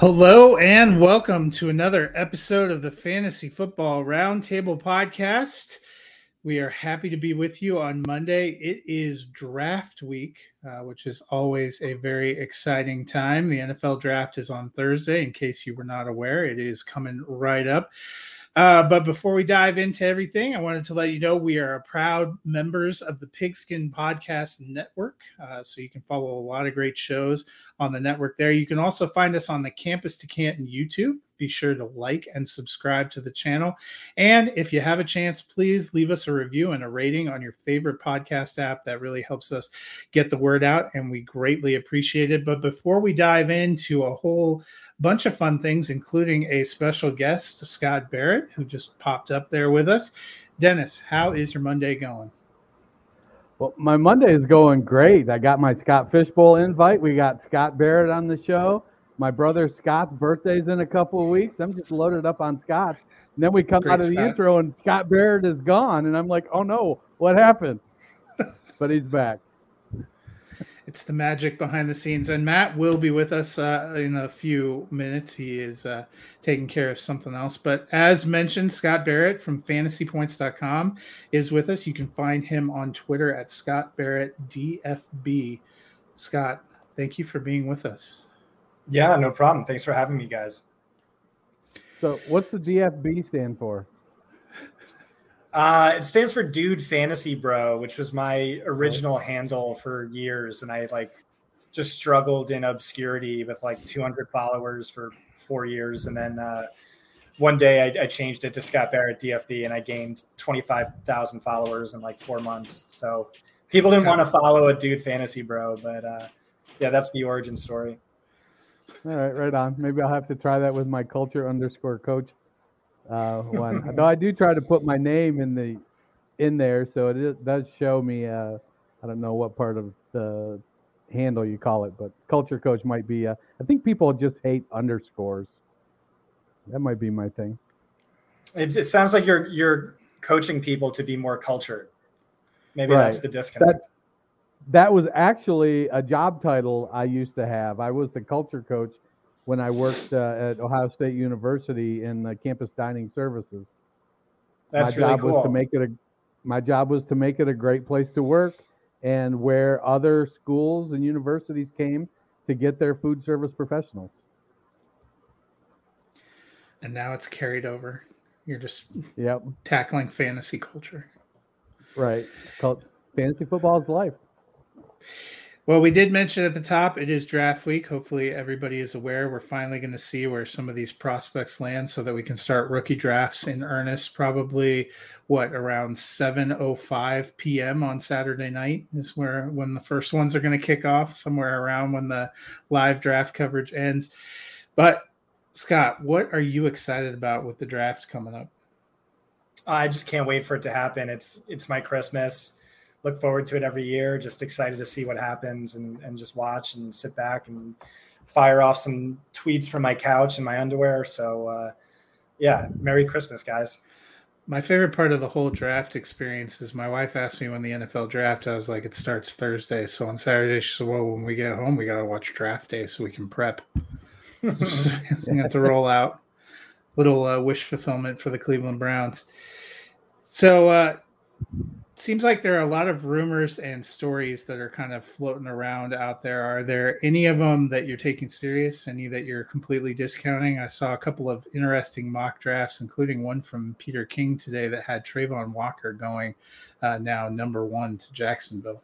Hello and welcome to another episode of the Fantasy Football Roundtable Podcast. We are happy to be with you on Monday. It is draft week, uh, which is always a very exciting time. The NFL draft is on Thursday, in case you were not aware. It is coming right up. Uh, but before we dive into everything, I wanted to let you know we are proud members of the Pigskin Podcast Network. Uh, so you can follow a lot of great shows on the network there. You can also find us on the Campus to Canton YouTube. Be sure to like and subscribe to the channel. And if you have a chance, please leave us a review and a rating on your favorite podcast app. That really helps us get the word out, and we greatly appreciate it. But before we dive into a whole bunch of fun things, including a special guest, Scott Barrett, who just popped up there with us. Dennis, how is your Monday going? Well, my Monday is going great. I got my Scott Fishbowl invite. We got Scott Barrett on the show. My brother Scott's birthday's in a couple of weeks. I'm just loaded up on Scott. And then we come Great out of the Scott. intro and Scott Barrett is gone. And I'm like, oh no, what happened? but he's back. It's the magic behind the scenes. And Matt will be with us uh, in a few minutes. He is uh, taking care of something else. But as mentioned, Scott Barrett from fantasypoints.com is with us. You can find him on Twitter at Scott Barrett DFB. Scott, thank you for being with us. Yeah, no problem. Thanks for having me, guys. So what's the DFB stand for? Uh, it stands for Dude Fantasy Bro, which was my original handle for years, and I like just struggled in obscurity with like 200 followers for four years, and then uh, one day I, I changed it to Scott Barrett DFB, and I gained 25,000 followers in like four months. So people didn't want to follow a Dude Fantasy Bro, but uh, yeah, that's the origin story. All right, right on. Maybe I'll have to try that with my culture underscore coach uh, one. Though I do try to put my name in the in there, so it is, does show me. Uh, I don't know what part of the handle you call it, but culture coach might be. Uh, I think people just hate underscores. That might be my thing. It, it sounds like you're you're coaching people to be more cultured. Maybe Right. that's the disconnect. That was actually a job title I used to have. I was the culture coach when I worked uh, at Ohio State University in the campus dining services. That's my really job cool. was to make it a my job was to make it a great place to work and where other schools and universities came to get their food service professionals. And now it's carried over. You're just Yep, tackling fantasy culture. right. Called fantasy football is life. Well, we did mention at the top it is draft week. Hopefully, everybody is aware. We're finally going to see where some of these prospects land so that we can start rookie drafts in earnest. Probably what around 7:05 p.m. on Saturday night is where when the first ones are going to kick off, somewhere around when the live draft coverage ends. But Scott, what are you excited about with the draft coming up? I just can't wait for it to happen. It's it's my Christmas. Look forward to it every year. Just excited to see what happens and, and just watch and sit back and fire off some tweets from my couch and my underwear. So uh, yeah, Merry Christmas, guys. My favorite part of the whole draft experience is my wife asked me when the NFL draft. I was like, it starts Thursday. So on Saturday, she said, well, when we get home, we got to watch draft day so we can prep. so we have to roll out. little uh, wish fulfillment for the Cleveland Browns. So uh, seems like there are a lot of rumors and stories that are kind of floating around out there. Are there any of them that you're taking serious? Any that you're completely discounting? I saw a couple of interesting mock drafts, including one from Peter King today that had Travon Walker going uh, now number one to Jacksonville.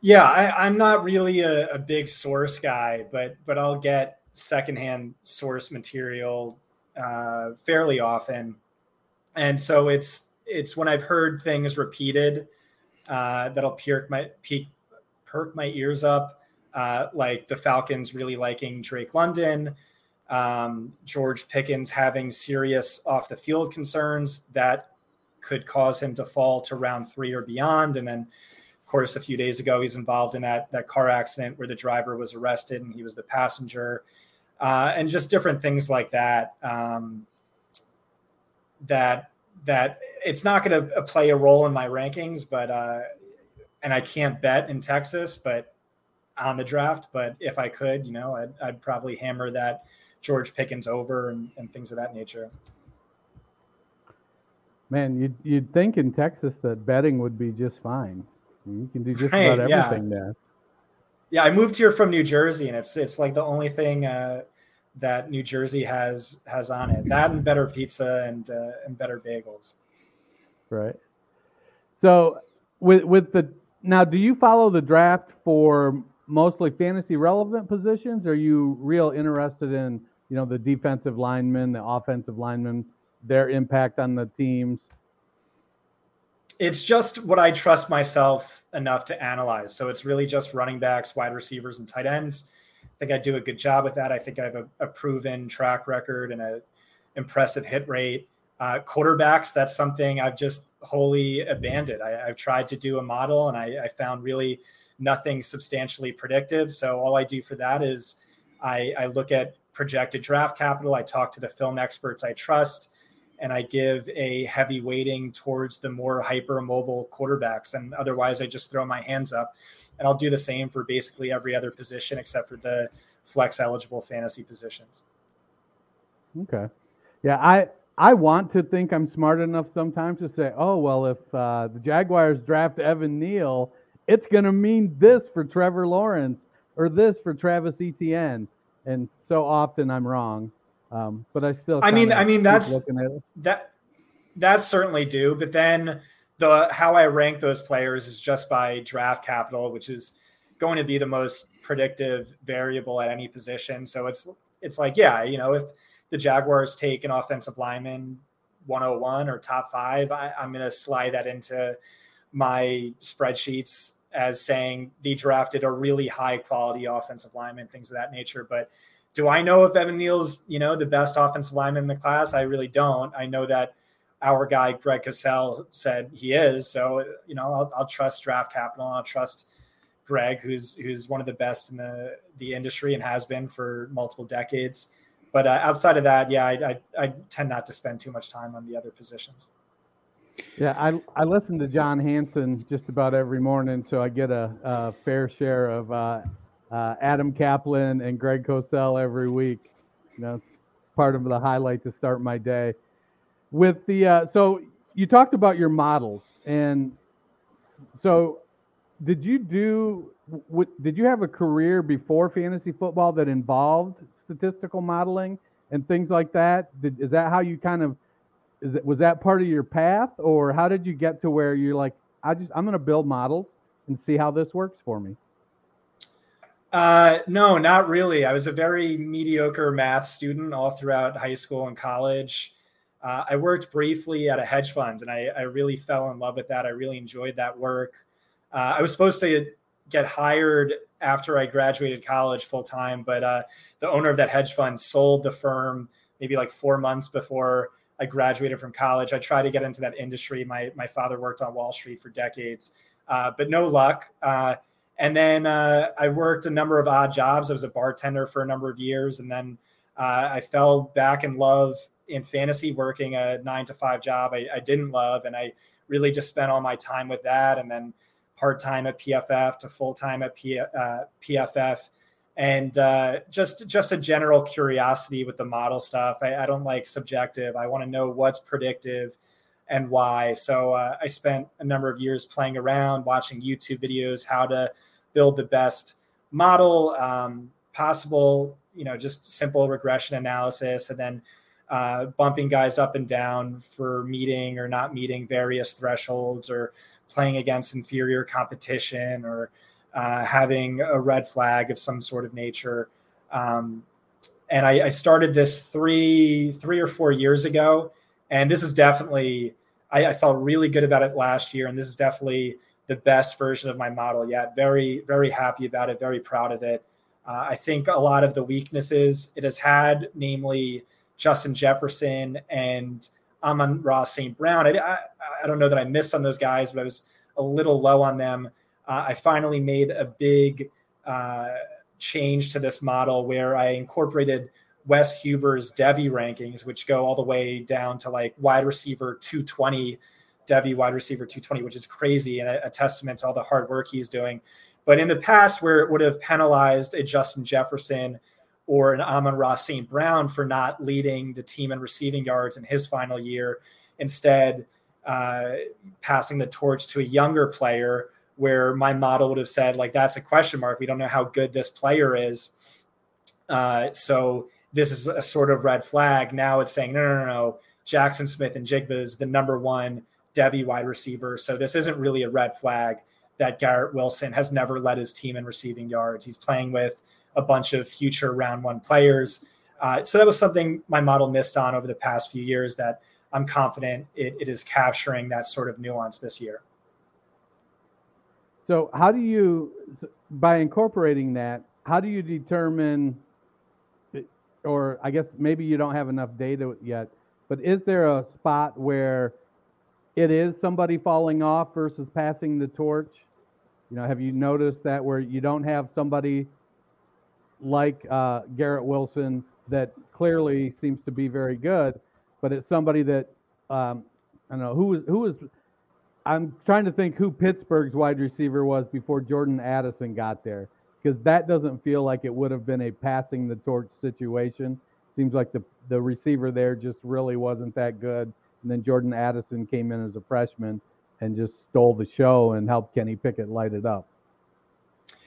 Yeah, I, am not really a, a big source guy, but but I'll get secondhand source material uh, fairly often, and so it's it's when I've heard things repeated uh, that'll perk my peak, perk my ears up, uh, like the Falcons really liking Drake London, um, George Pickens having serious off the field concerns that could cause him to fall to round three or beyond, and then. Of course, a few days ago, he's involved in that that car accident where the driver was arrested and he was the passenger, uh, and just different things like that. Um, that that it's not going to play a role in my rankings, but uh, and I can't bet in Texas, but on the draft. But if I could, you know, I'd, I'd probably hammer that George Pickens over and, and things of that nature. Man, you'd you'd think in Texas that betting would be just fine. You can do just right, about everything yeah. there. Yeah, I moved here from New Jersey, and it's it's like the only thing uh, that New Jersey has has on it. That and better pizza and uh, and better bagels. Right. So with with the now, do you follow the draft for mostly fantasy relevant positions? Are you real interested in you know the defensive linemen, the offensive linemen, their impact on the teams? It's just what I trust myself enough to analyze. So it's really just running backs, wide receivers, and tight ends think I do a good job with that. I think I have a, a proven track record and an impressive hit rate. Uh, quarterbacks, that's something I've just wholly abandoned. I, have tried to do a model and I, I, found really nothing substantially predictive. So all I do for that is I, I look at projected draft capital. I talk to the film experts I trust and I give a heavy weighting towards the more hyper mobile quarterbacks. And otherwise, I just throw my hands up. And I'll do the same for basically every other position except for the flex eligible fantasy positions. Okay. Yeah, I I want to think I'm smart enough sometimes to say, oh well, if uh, the Jaguars draft Evan Neal, it's going to mean this for Trevor Lawrence or this for Travis Etienne, and so often I'm wrong. Um, but I still, I mean, I mean that's that that's certainly do. But then the how I rank those players is just by draft capital, which is going to be the most predictive variable at any position. So it's it's like, yeah, you know, if the Jaguars take an offensive lineman 101 or top five, I, I'm going to slide that into my spreadsheets as saying they drafted a really high quality offensive lineman, things of that nature. But do I know if Evan Neal's, you know, the best offensive lineman in the class? I really don't. I know that our guy Greg Cosell said he is. So, you know, I'll, I'll trust draft capital. I'll trust Greg, who's who's one of the best in the the industry and has been for multiple decades. But uh, outside of that, yeah, I, I, I tend not to spend too much time on the other positions. Yeah, I I listen to John Hansen just about every morning, so I get a, a fair share of uh, uh, Adam Caplan and Greg Cosell every week. You know, it's part of the highlight to start my day. With the uh, so you talked about your models, and so did you do? What, did you have a career before fantasy football that involved statistical modeling and things like that? Did, is that how you kind of? Is it was that part of your path, or how did you get to where you're like, I just I'm going to build models and see how this works for me? Uh, no, not really. I was a very mediocre math student all throughout high school and college. Uh, I worked briefly at a hedge fund and I, I, really fell in love with that. I really enjoyed that work. Uh, I was supposed to get hired after I graduated college full time, but uh, the owner of that hedge fund sold the firm maybe like four months before I graduated from college. I tried to get into that industry. My, my father worked on Wall Street for decades, uh, but no luck. And then uh, I worked a number of odd jobs. I was a bartender for a number of years, and then uh, I fell back in love in fantasy, working a nine to five job I, I, didn't love, and I really just spent all my time with that. And then part time at PFF to full time at P, uh, PFF, and uh, just just a general curiosity with the model stuff. I, I don't like subjective. I want to know what's predictive and why. So uh, I spent a number of years playing around, watching YouTube videos, how to build the best model um, possible. You know, just simple regression analysis, and then uh, bumping guys up and down for meeting or not meeting various thresholds, or playing against inferior competition, or uh, having a red flag of some sort of nature. Um, and I, I, started this three three or four years ago, and this is definitely I, I, felt really good about it last year, and this is definitely the best version of my model yet. Very very happy about it, very proud of it. Uh, I think a lot of the weaknesses it has had, namely Justin Jefferson and Amon-Ra St. Brown. I, I, I don't know that I missed on those guys, but I was a little low on them uh, I finally made a big uh, change to this model where I incorporated Wes Huber's Devy rankings, which go all the way down to like wide receiver 220, Devy wide receiver 220, which is crazy and a, a testament to all the hard work he's doing. But in the past, where it would have penalized a Justin Jefferson or an Amon-Ra St. Brown for not leading the team in receiving yards in his final year, instead uh, passing the torch to a younger player where my model would have said like that's a question mark we don't know how good this player is uh, so this is a sort of red flag. Now it's saying no no no no. Jaxon Smith-Njigba is the number one devy wide receiver. So this isn't really a red flag that garrett wilson has never led his team in receiving yards. He's playing with a bunch of future round one players. Uh, so that was something my model missed on over the past few years that i'm confident it, it is capturing that sort of nuance this year. So, how do you, by incorporating that, how do you determine, or I guess maybe you don't have enough data yet, but is there a spot where it is somebody falling off versus passing the torch? You know, have you noticed that where you don't have somebody like uh, Garrett Wilson that clearly seems to be very good, but it's somebody that um, I don't know who is who is I'm trying to think who Pittsburgh's wide receiver was before Jordan Addison got there, because that doesn't feel like it would have been a passing the torch situation. Seems like the the receiver there just really wasn't that good, and then Jordan Addison came in as a freshman and just stole the show and helped Kenny Pickett light it up.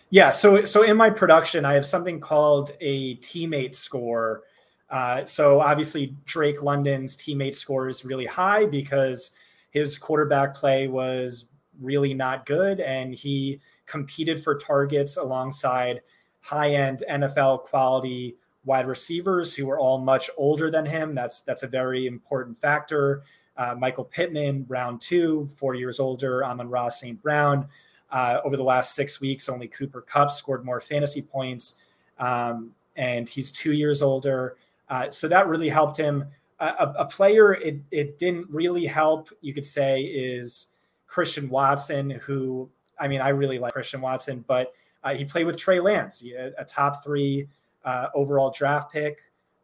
Yeah, so so in my production, I have something called a teammate score. Uh, so obviously, Drake London's teammate score is really high because his quarterback play was really not good, and he competed for targets alongside high end NFL quality wide receivers who were all much older than him. That's that's a very important factor. Uh, Michael Pittman, round two, four years older. Amon-Ra St. Brown. Uh, over the last six weeks, only Cooper Kupp scored more fantasy points, um, and he's two years older. Uh, so that really helped him a, a, player it, it didn't really help, you could say, is Christian Watson, who, I mean, I really like Christian Watson, but uh, he played with Trey Lance, a, top three uh, overall draft pick.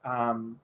Um,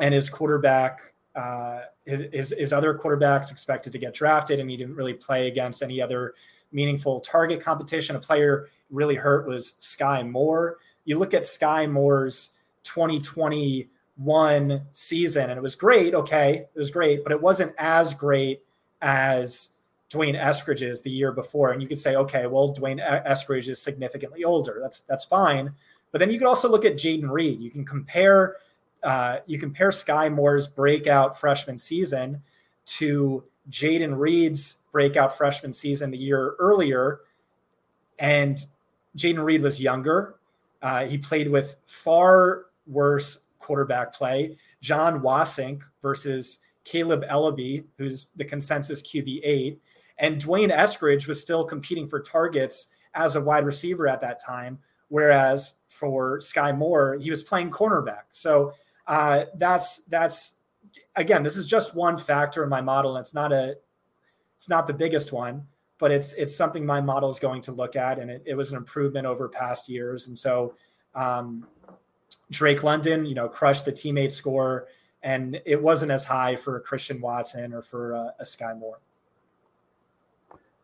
and his quarterback, uh, his, his other quarterbacks expected to get drafted, and he didn't really play against any other meaningful target competition. A player really hurt was Skyy Moore. You look at Skyy Moore's 2021 season and it was great. Okay, it was great, but it wasn't as great as D'Wayne Eskridge's the year before. And you could say, okay, well, D'Wayne Eskridge is significantly older. That's that's fine. But then you could also look at Jayden Reed. You can compare uh, you compare Skyy Moore's breakout freshman season to Jayden Reed's breakout freshman season the year earlier, and Jayden Reed was younger. Uh, he played with far worse quarterback play. Jon Wassink versus Kaleb Eleby, who's the consensus QB eight, and D'Wayne Eskridge was still competing for targets as a wide receiver at that time. Whereas for Skyy Moore, he was playing cornerback. So uh, that's that's again, this is just one factor in my model, and it's not a it's not the biggest one, but it's it's something my model is going to look at, and it, it was an improvement over past years. And so um, Drake London, you know, crushed the teammate score, and it wasn't as high for a Christian Watson or for uh, a Skyy Moore.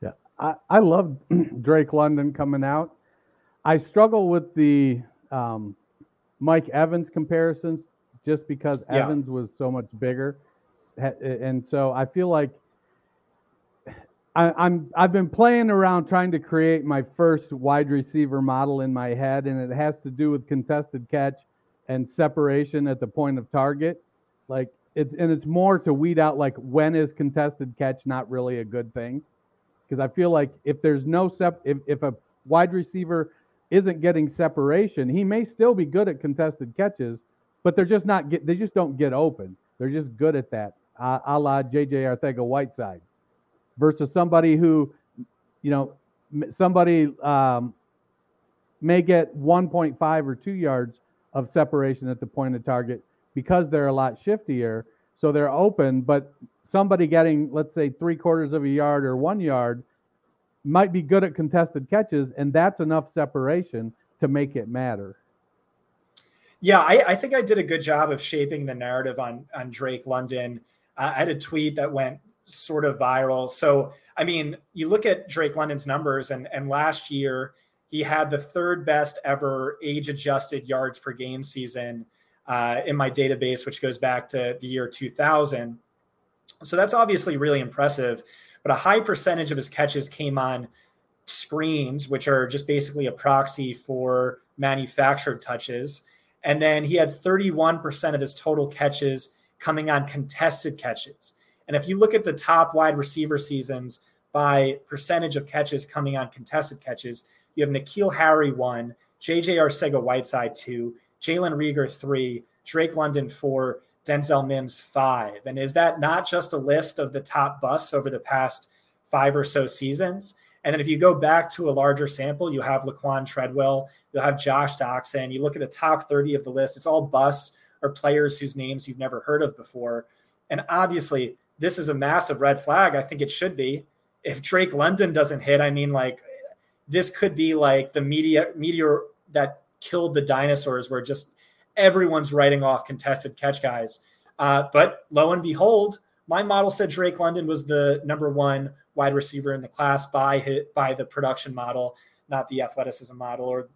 Yeah, I, I love Drake London coming out. I struggle with the um, Mike Evans comparisons just because Yeah. Evans was so much bigger, and so I feel like I'm I've been playing around trying to create my first wide receiver model in my head, and it has to do with contested catch and separation at the point of target. Like it's and it's more to weed out like when is contested catch not really a good thing because I feel like if there's no sep if, if a wide receiver isn't getting separation, he may still be good at contested catches, but they're just not get they just don't get open. They're just good at that, uh, a la JJ Arcega Whiteside, versus somebody who, you know, somebody um, may get 1.5 or two yards of separation at the point of target because they're a lot shiftier, so they're open. But somebody getting, let's say, three quarters of a yard or one yard might be good at contested catches, and that's enough separation to make it matter. Yeah, I, I think I did a good job of shaping the narrative on on Drake London. I had a tweet that went sort of viral. So, I mean, you look at Drake London's numbers, and and last year he had the third best ever age adjusted yards per game season uh, in my database, which goes back to the year 2000. So that's obviously really impressive. But a high percentage of his catches came on screens, which are just basically a proxy for manufactured touches. And then he had 31% of his total catches coming on contested catches. And if you look at the top wide receiver seasons by percentage of catches coming on contested catches, you have N'Keal Harry one, JJ Arcega Whiteside two, Jalen Reagor three, Drake London four, Denzel Mims five. And is that not just a list of the top busts over the past five or so seasons? And then if you go back to a larger sample, you have Laquan Treadwell, you'll have Josh Doctson. You look at the top 30 of the list, it's all busts or players whose names you've never heard of before. And obviously, this is a massive red flag. I think it should be. If Drake London doesn't hit, I mean, like, this could be like the media meteor that killed the dinosaurs, where just everyone's writing off contested catch guys. Uh, but lo and behold, my model said Drake London was the number one wide receiver in the class by hit by the production model, not the athleticism model, or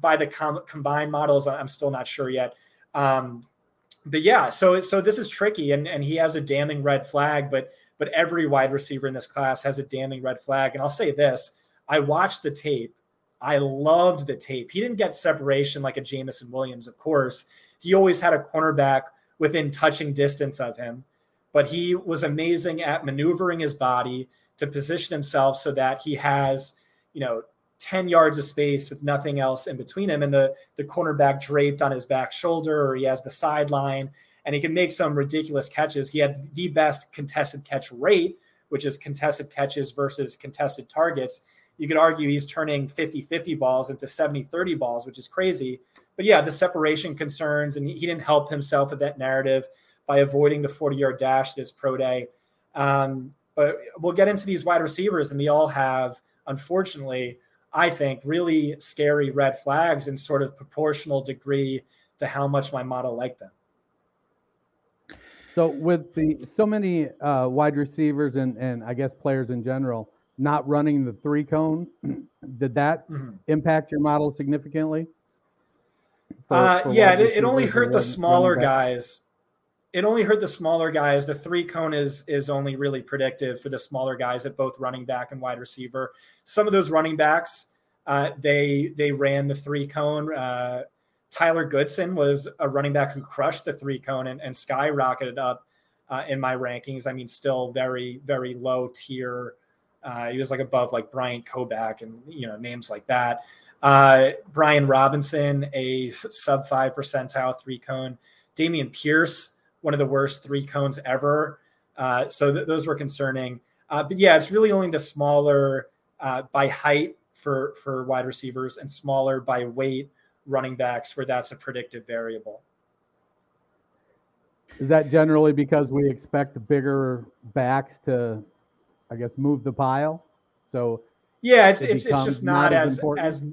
by the com- combined models. I'm still not sure yet. Um, but yeah, so so this is tricky, and and he has a damning red flag. But but every wide receiver in this class has a damning red flag. And I'll say this: I watched the tape. I loved the tape. He didn't get separation like a Jameson Williams, of course. He always had a cornerback within touching distance of him, but he was amazing at maneuvering his body to position himself so that he has, you know, 10 yards of space with nothing else in between him and the the cornerback draped on his back shoulder or he has the sideline and he can make some ridiculous catches. He had the best contested catch rate, which is contested catches versus contested targets. You could argue he's turning 50-50 balls into 70-30 balls, which is crazy. But yeah, the separation concerns and he didn't help himself with that narrative by avoiding the 40-yard dash this pro day. Um, but we'll get into these wide receivers, and they all have, unfortunately, I think, really scary red flags in sort of proportional degree to how much my model liked them. So with the so many uh, wide receivers and and I guess players in general not running the three cone, did that Mhm. impact your model significantly? For- Uh, for yeah, it, it only hurt the smaller guys. It only hurt the smaller guys. The three cone is is only really predictive for the smaller guys at both running back and wide receiver. Some of those running backs, uh, they they ran the three cone. Uh, Tyler Goodson was a running back who crushed the three cone and, and skyrocketed up uh, in my rankings. I mean, still very very low tier. Uh, he was like above like Brian Kobach and you know names like that. Uh, Brian Robinson, a sub five percentile three cone. Dameon Pierce, one of the worst three cones ever. Uh, so th- those were concerning. Uh, but yeah, it's really only the smaller uh, by height for for wide receivers and smaller by weight running backs where that's a predictive variable. Is that generally because we expect bigger backs to, I guess, move the pile? So Yeah, it's It it's, it's just not not, as as important? as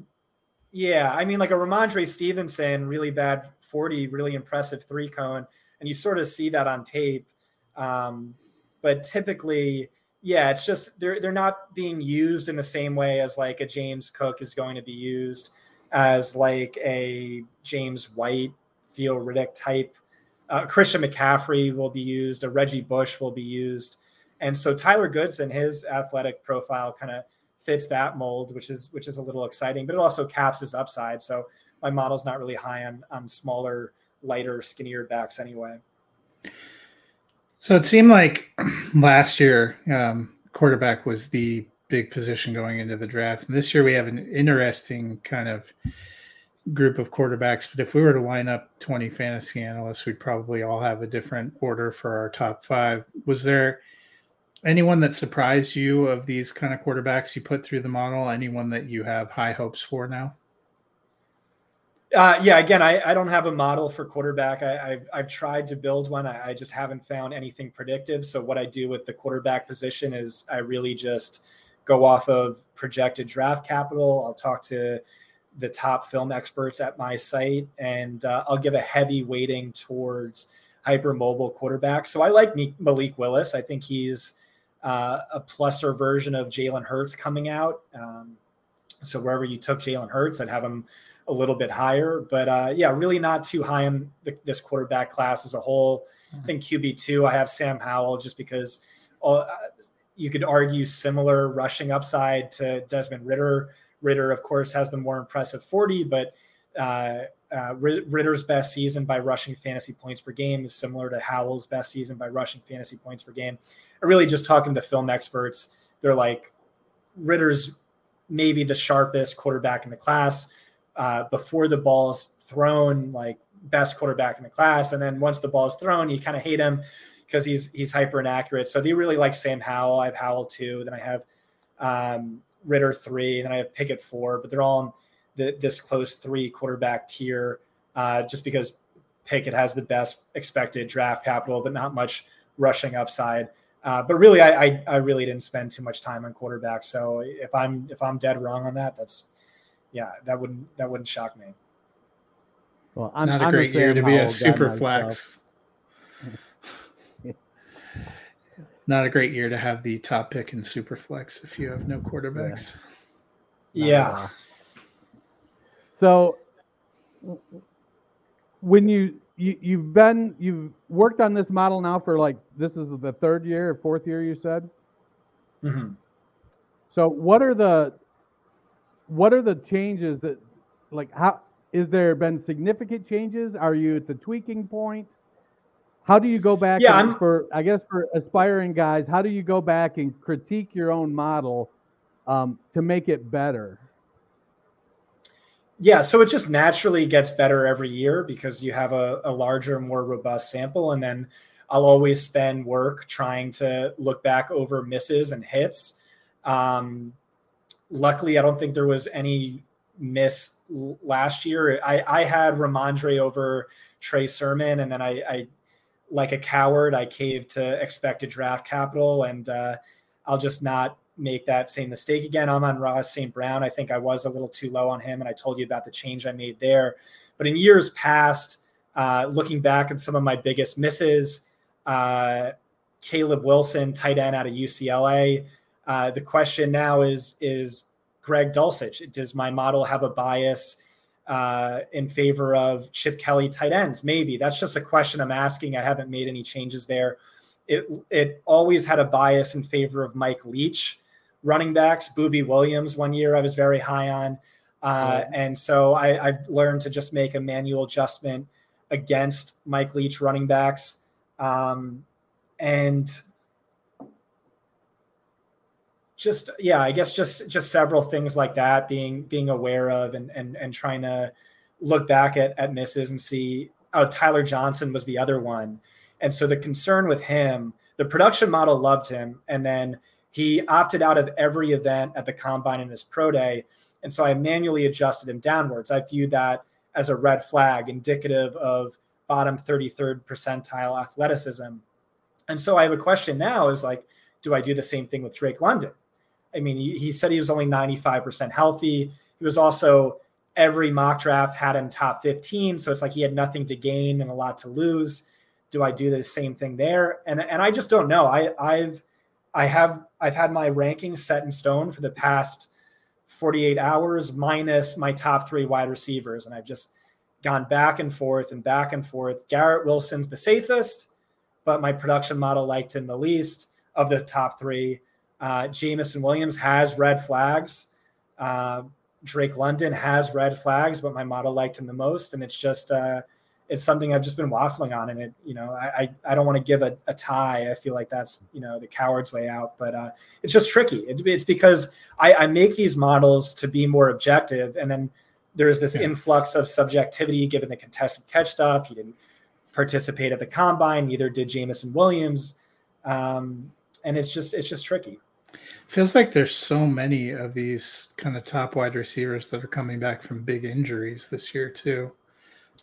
yeah. I mean, like a Rhamondre Stevenson, really bad forty, really impressive three cone, and you sort of see that on tape. Um, but typically, yeah, it's just they're they're not being used in the same way as like a James Cook is going to be used. as like a James White, Theo Riddick type. Uh, Christian McCaffrey will be used. A Reggie Bush will be used. And so Tyler Goodson, his athletic profile kind of fits that mold, which is which is a little exciting, but it also caps his upside. So my model's not really high on on smaller, lighter, skinnier backs anyway. So it seemed like last year um, quarterback was the big position going into the draft. And this year we have an interesting kind of group of quarterbacks. But if we were to line up 20 fantasy analysts, we'd probably all have a different order for our top five. Was there anyone that surprised you of these kind of quarterbacks you put through the model? Anyone that you have high hopes for now? Uh, yeah, again, I, I don't have a model for quarterback. I, have I've tried to build one. I, I, just haven't found anything predictive. So what I do with the quarterback position is I really just go off of projected draft capital. I'll talk to the top film experts at my site, and uh, I'll give a heavy weighting towards hypermobile quarterbacks. So I like Malik Willis. I think he's uh, a plusser version of Jalen Hurts coming out. Um, so wherever you took Jalen Hurts, I'd have him a little bit higher. But uh, yeah, really not too high in the, this quarterback class as a whole. I think QB two, I have Sam Howell just because all, uh, you could argue similar rushing upside to Desmond Ridder. Ridder, of course, has the more impressive 40, but uh, uh, Ridder's best season by rushing fantasy points per game is similar to Howell's best season by rushing fantasy points per game. I really just talking to film experts, they're like Ridder's maybe the sharpest quarterback in the class uh, before the ball's thrown, like best quarterback in the class, and then once the ball's thrown, you kind of hate him because he's he's hyper inaccurate. So they really like Sam Howell. I have Howell two, then I have um, Ridder three, then I have Pickett four, but they're all in the, this close three quarterback tier, uh, just because Pickett has the best expected draft capital, but not much rushing upside. Uh, but really, I, I, I really didn't spend too much time on quarterback. So if I'm if I'm dead wrong on that, that's yeah, that wouldn't that wouldn't shock me. Well, I'm not a I'm great year to be a super flex. not a great year to have the top pick in super flex if you have no quarterbacks. Yeah. yeah. So when you you, you've been you've worked on this model now for like this is the third year or fourth year you said? Mm-hmm. so what are the what are the changes that like how is there been significant changes? Are you at the tweaking point? How do you go back yeah, I'm, for i guess for aspiring guys how do you go back and critique your own model um, to make it better yeah, so it just naturally gets better every year because you have a, a, larger, more robust sample. And then I'll always spend work trying to look back over misses and hits. Um, luckily, I don't think there was any miss last year. I, I had Rhamondre over Trey Sermon, and then I, I, like a coward, I caved to expected draft capital, and uh, I'll just not make that same mistake again. Amon-Ra St. Brown. I think I was a little too low on him, and I told you about the change I made there. But in years past, uh, looking back at some of my biggest misses, uh, Caleb Wilson, tight end out of UCLA. Uh, the question now is is Greg Dulcich. Does my model have a bias uh, in favor of Chip Kelly tight ends? Maybe that's just a question I'm asking. I haven't made any changes there. It it always had a bias in favor of Mike Leach running backs. Booby Williams one year I was very high on. Uh, and so I, have learned to just make a manual adjustment against Mike Leach running backs. Um, and just yeah, I guess just just several things like that being being aware of and and and trying to look back at at misses and see oh Tyler Johnson was the other one. And so the concern with him, the production model loved him, and then he opted out of every event at the combine in his pro day. And so I manually adjusted him downwards. I viewed that as a red flag, indicative of bottom 33rd percentile athleticism. And so I have a question now is like, do I do the same thing with Drake London? I mean, he, he said he was only 95% healthy. He was also every mock draft had him top 15. So it's like he had nothing to gain and a lot to lose. Do I do the same thing there? And and I just don't know. I I've I have I've had my rankings set in stone for the past 48 hours minus my top three wide receivers. And I've just gone back and forth and back and forth. Garrett Wilson's the safest, but my production model liked him the least of the top three. Uh, Jameson Williams has red flags. Uh, Drake London has red flags, but my model liked him the most. And it's just, uh, it's something I've just been waffling on, and it, you know, I I, don't want to give a, a, tie. I feel like that's you know the coward's way out, but uh, it's just tricky. It, it's because I, I make these models to be more objective, and then there's this yeah. influx of subjectivity given the contested catch stuff. He didn't participate at the combine, neither did Jameson Williams, um, and it's just it's just tricky. Feels like there's so many of these kind of top wide receivers that are coming back from big injuries this year too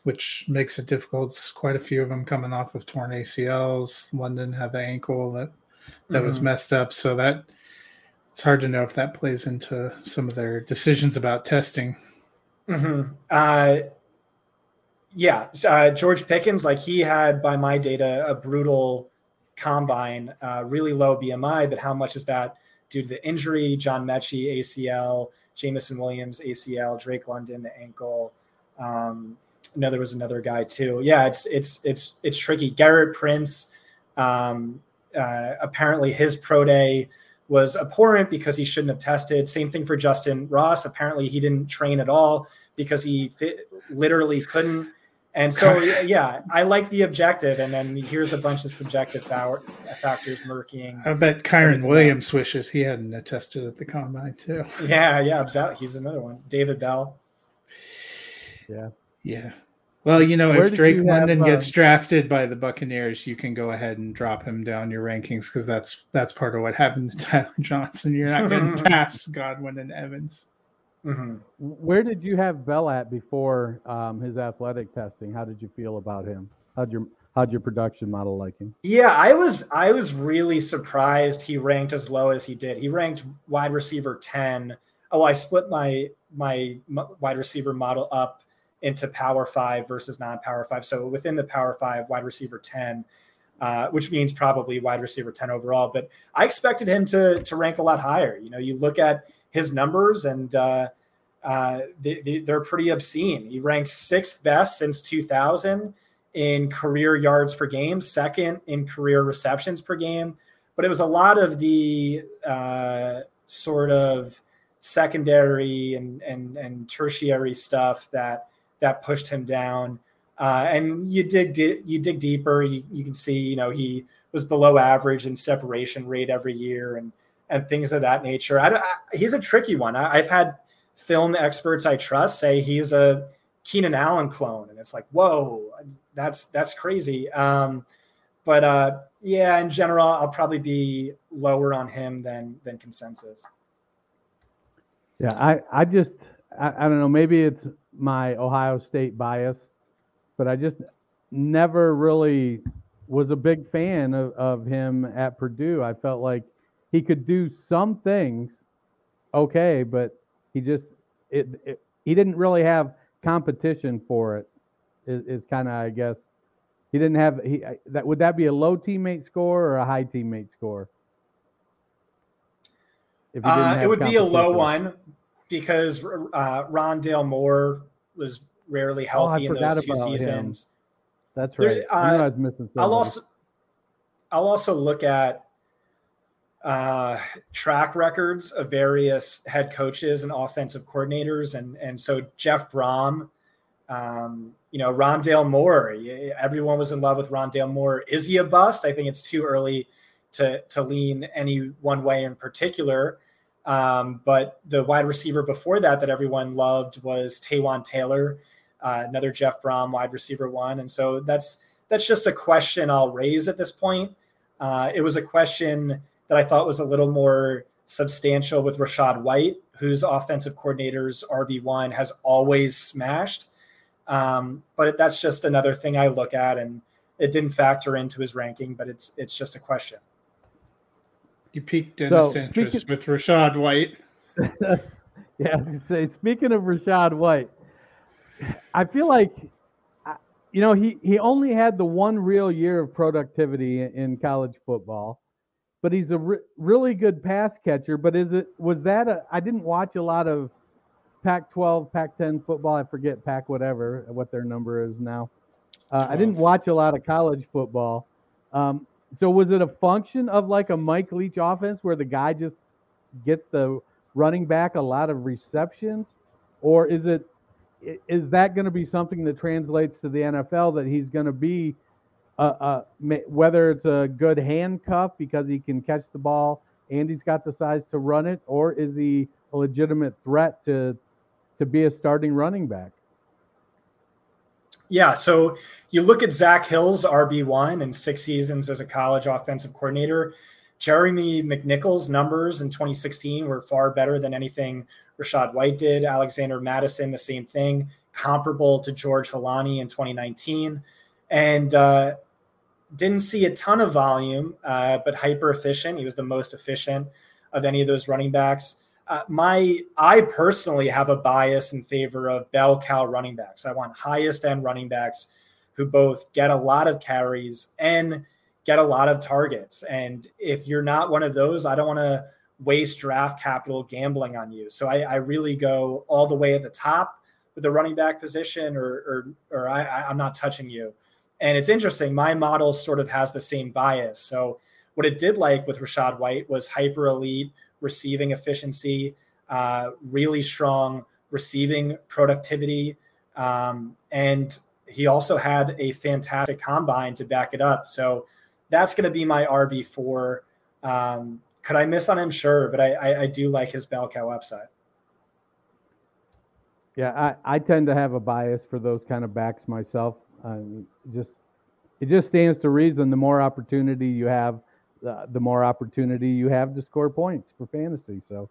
which makes it difficult. It's quite a few of them coming off of torn ACLs. London had the ankle that that mm-hmm. was messed up, so that it's hard to know if that plays into some of their decisions about testing. Mm-hmm. Uh, yeah, uh, George Pickens, like he had, by my data, a brutal combine, uh, really low BMI. But how much is that due to the injury? John Metchie ACL, Jameson Williams ACL, Drake London the ankle. Um, know there was another guy too. Yeah, it's it's it's it's tricky. Garrett Prince, um, uh, apparently his pro day was abhorrent because he shouldn't have tested. Same thing for Justyn Ross. Apparently he didn't train at all because he fit, literally couldn't. And so, yeah, I like the objective, and then here's a bunch of subjective factors murkying. I bet Kyren Williams wishes he hadn't attested at the combine too. Yeah, yeah, He's another one. David Bell. Yeah, yeah. Well, you know, Where if Drake London have, gets drafted by the Buccaneers, you can go ahead and drop him down your rankings because that's that's part of what happened to Tyler Johnson. You're not going to pass Godwin and Evans. Mm-hmm. Where did you have Bell at before um, his athletic testing? How did you feel about him? How'd your how'd your production model like him? Yeah, I was I was really surprised he ranked as low as he did. He ranked wide receiver ten. Oh, I split my my wide receiver model up into power five versus non power five. So within the power five, wide receiver 10, uh, which means probably wide receiver 10 overall. But I expected him to, to rank a lot higher. You know, you look at his numbers and uh, uh, they, are pretty obscene. He ranks sixth best since 2000 in career yards per game, second in career receptions per game. But it was a lot of the uh, sort of secondary and, and, and tertiary stuff that that pushed him down. Uh, and you dig di- you dig deeper, you, you can see you know he was below average in separation rate every year and and things of that nature. I, I, he's a tricky one. I, have had film experts I trust say he's a Keenan Allen clone, and it's like, whoa, that's that's crazy. Um, but uh, yeah, in general, I'll probably be lower on him than than consensus. Yeah, I I just I, I don't know. Maybe it's my Ohio State bias, but I just never really was a big fan of, of him at Purdue. I felt like he could do some things okay, but he just it, it he didn't really have competition for it. Is, is kind of I guess he didn't have he that would that be a low teammate score or a high teammate score? Uh, it would be a low one because uh, Rondale Moore was rarely oh, healthy oh, in those two seasons. Him. That's right. There, uh, I was missing I'll also I'll also look at uh, track records of various head coaches and offensive coordinators, and and so Jeff Brohm, um, you know, Rondale Moore. Everyone was in love with Rondale Moore. Is he a bust? I think it's too early to to lean any one way in particular. Um, but the wide receiver before that that everyone loved was Taywan Taylor, uh, another Jeff Brohm wide receiver one. And so that's that's just a question I'll raise at this point. Uh, it was a question that I thought was a little more substantial with Rachaad White, whose offensive coordinator's RB1 has always smashed. Um, but that's just another thing I look at, and it didn't factor into his ranking, but it's it's just a question. You piqued Dennis so, interest speaking, with Rachaad White. yeah, say speaking of Rachaad White, I feel like you know he he only had the one real year of productivity in college football, but he's a re- really good pass catcher. But is it was that a? I didn't watch a lot of Pac-12, Pac-10 football. I forget Pac whatever what their number is now. Uh, I didn't watch a lot of college football. Um, so was it a function of like a Mike Leach offense where the guy just gets the running back a lot of receptions, or is it is that going to be something that translates to the NFL that he's going to be a, a, whether it's a good handcuff because he can catch the ball and he's got the size to run it, or is he a legitimate threat to to be a starting running back? Yeah, so you look at Zak Hill's RB1 and six seasons as a college offensive coordinator. Jeremy McNichols' numbers in 2016 were far better than anything Rachaad White did. Alexander Mattison, the same thing, comparable to George Holani in 2019. And uh, didn't see a ton of volume, uh, but hyper efficient. He was the most efficient of any of those running backs. Uh, my I personally have a bias in favor of bell cow running backs. I want highest end running backs who both get a lot of carries and get a lot of targets. And if you're not one of those, I don't want to waste draft capital gambling on you. So I, I, really go all the way at the top with the running back position, or or, or I, I'm not touching you. And it's interesting. My model sort of has the same bias. So what it did like with Rachaad White was hyper elite receiving efficiency, uh, really strong receiving productivity. Um, and he also had a fantastic combine to back it up. So that's going to be my RB4. Um, could I miss on him? Sure, but I, I, I do like his bell cow upside. Yeah, I, I tend to have a bias for those kind of backs myself. Um, just it just stands to reason. The more opportunity you have uh, the more opportunity you have to score points for fantasy. So.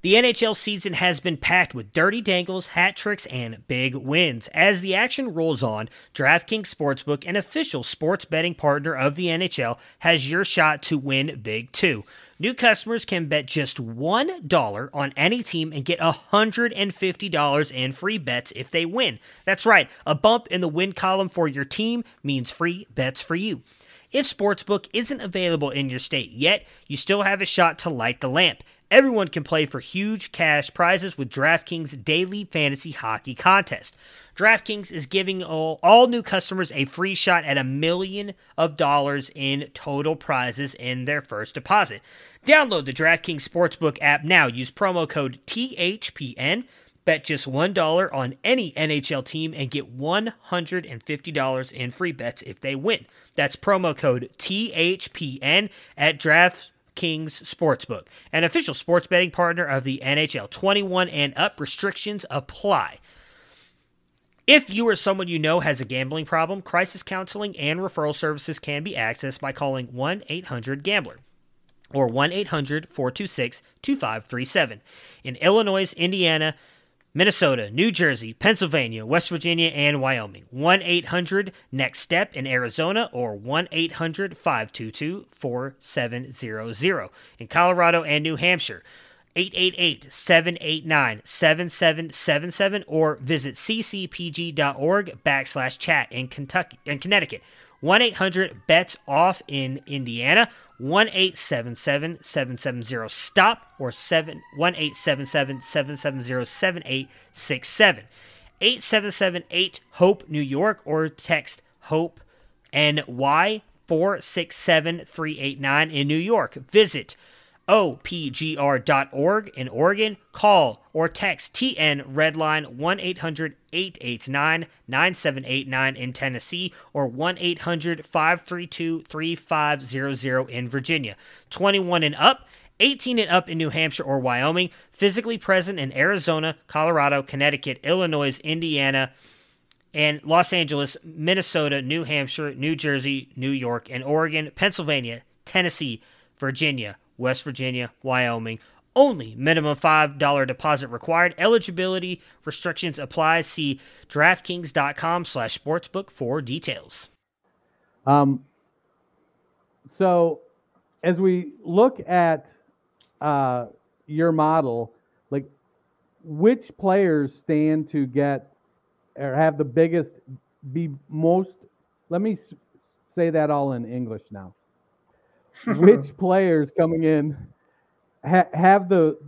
The NHL season has been packed with dirty dangles, hat tricks, and big wins. As the action rolls on, DraftKings Sportsbook, an official sports betting partner of the NHL, has your shot to win big too. New customers can bet just $1 on any team and get $150 in free bets if they win. That's right, a bump in the win column for your team means free bets for you. If Sportsbook isn't available in your state yet, you still have a shot to light the lamp. Everyone can play for huge cash prizes with DraftKings Daily Fantasy Hockey Contest. DraftKings is giving all, all new customers a free shot at a million of dollars in total prizes in their first deposit. Download the DraftKings Sportsbook app now. Use promo code THPN. Bet just $1 on any NHL team and get $150 in free bets if they win. That's promo code THPN at DraftKings Sportsbook, an official sports betting partner of the NHL. 21 and up restrictions apply. If you or someone you know has a gambling problem, crisis counseling and referral services can be accessed by calling 1 800 Gambler or 1 800 426 2537. In Illinois, Indiana, Minnesota, New Jersey, Pennsylvania, West Virginia, and Wyoming. 1 800 Next Step in Arizona or 1 800 522 4700. In Colorado and New Hampshire. 888-789-7777 or visit ccpg.org backslash chat in Kentucky in Connecticut. 1 800 bets off in Indiana, 1 877 770 stop, or 7 1 877 770 7867. 877 8 HOPE New York, or text HOPE NY 467 389 in New York. Visit opgr.org in Oregon. Call or text TN Redline 1 800 889 9789 in Tennessee or 1 800 532 3500 in Virginia. 21 and up. 18 and up in New Hampshire or Wyoming, physically present in Arizona, Colorado, Connecticut, Illinois, Indiana, and Los Angeles, Minnesota, New Hampshire, New Jersey, New York, and Oregon, Pennsylvania, Tennessee, Virginia, West Virginia, Wyoming. Only minimum $5 deposit required. Eligibility restrictions apply. See DraftKings.com slash sportsbook for details. Um, so as we look at uh, your model, like which players stand to get or have the biggest, be most, let me say that all in English now which players coming in ha- have the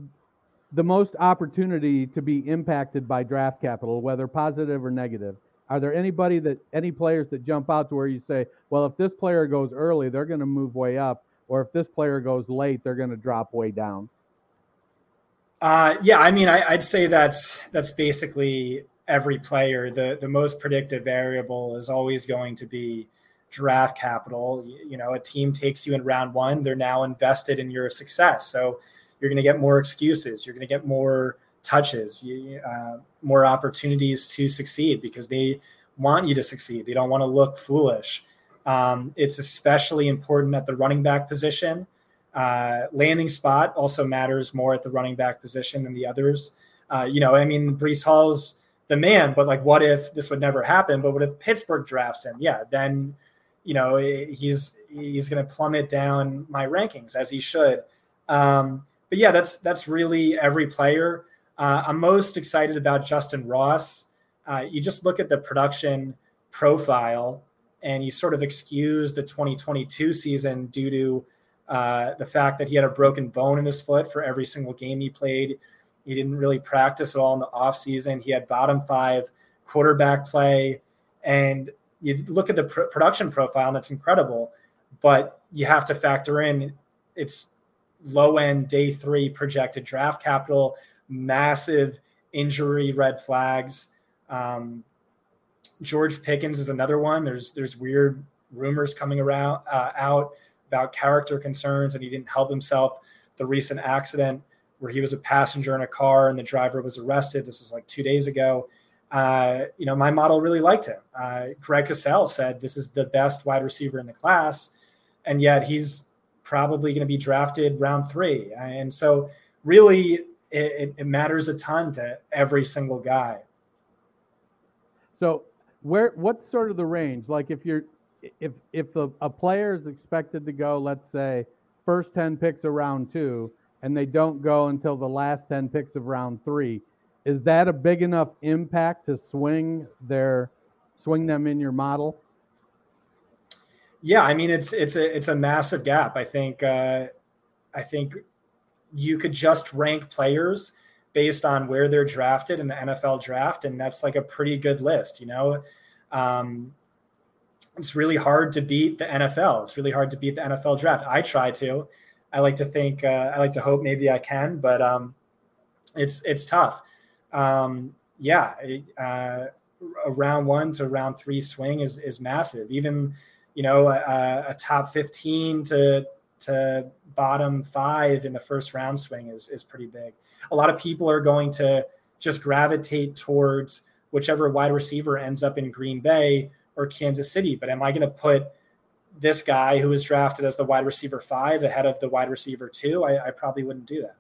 the most opportunity to be impacted by draft capital, whether positive or negative? Are there anybody that any players that jump out to where you say, well, if this player goes early, they're going to move way up, or if this player goes late, they're going to drop way down? Uh, yeah, I mean, I, would say that's that's basically every player. The the most predictive variable is always going to be draft capital. You, know, a team takes you in round one, they're now invested in your success. So you're going to get more excuses. You're going to get more touches, you, uh, more opportunities to succeed because they want you to succeed. They don't want to look foolish. Um, it's especially important at the running back position. Uh, landing spot also matters more at the running back position than the others. Uh, you know, I mean, Breece Hall's the man, but like, what if this would never happen? But what if Pittsburgh drafts him? Yeah, then you know he's he's going to plummet down my rankings as he should. Um, but yeah, that's that's really every player. Uh, I'm most excited about Justyn Ross. Uh, you just look at the production profile, and you sort of excuse the 2022 season due to uh, the fact that he had a broken bone in his foot for every single game he played. He didn't really practice at all in the offseason. He had bottom five quarterback play. And you look at the pr- production profile, and it's incredible. But you have to factor in it's low end day three projected draft capital, massive injury red flags. Um, George Pickens is another one. There's there's weird rumors coming around uh, out about character concerns, and he didn't help himself. The recent accident where he was a passenger in a car and the driver was arrested. This was like two days ago. Uh, you know, my model really liked him. Uh, Greg Cosell said this is the best wide receiver in the class, and yet he's probably going to be drafted round three. And so, really, it, it, matters a ton to every single guy. So, where what's sort of the range? Like, if you're if if a, a player is expected to go, let's say, first ten picks of round two, and they don't go until the last ten picks of round three, is that a big enough impact to swing their swing them in your model? Yeah, I mean it's it's a it's a massive gap. I think uh, I think you could just rank players based on where they're drafted in the NFL draft, and that's like a pretty good list. You know, um, it's really hard to beat the NFL. It's really hard to beat the NFL draft. I try to. I like to think. Uh, I like to hope maybe I can, but um, it's it's tough. Um, yeah, uh, a round one to round three swing is is massive. Even you know, a, a top 15 to to bottom five in the first round swing is is pretty big. A lot of people are going to just gravitate towards whichever wide receiver ends up in Green Bay or Kansas City. But am I going to put this guy who was drafted as the wide receiver five ahead of the wide receiver two? I, I probably wouldn't do that.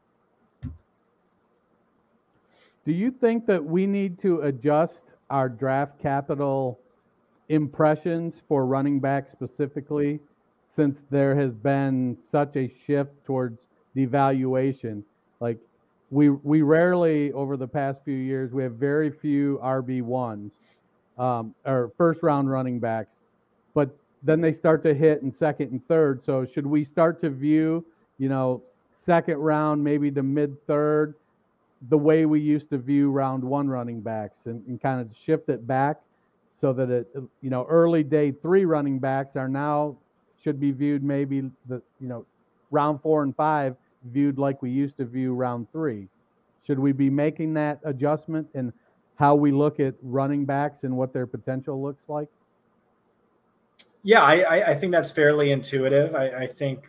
Do you think that we need to adjust our draft capital impressions for running back specifically, since there has been such a shift towards devaluation. Like we we rarely over the past few years we have very few RB ones um, or first round running backs, but then they start to hit in second and third. So should we start to view you know second round maybe the mid third the way we used to view round one running backs and, and kind of shift it back so that it you know early day three running backs are now should be viewed maybe the you know round four and five viewed like we used to view round three. Should we be making that adjustment in how we look at running backs and what their potential looks like? Yeah i i think that's fairly intuitive. I, I think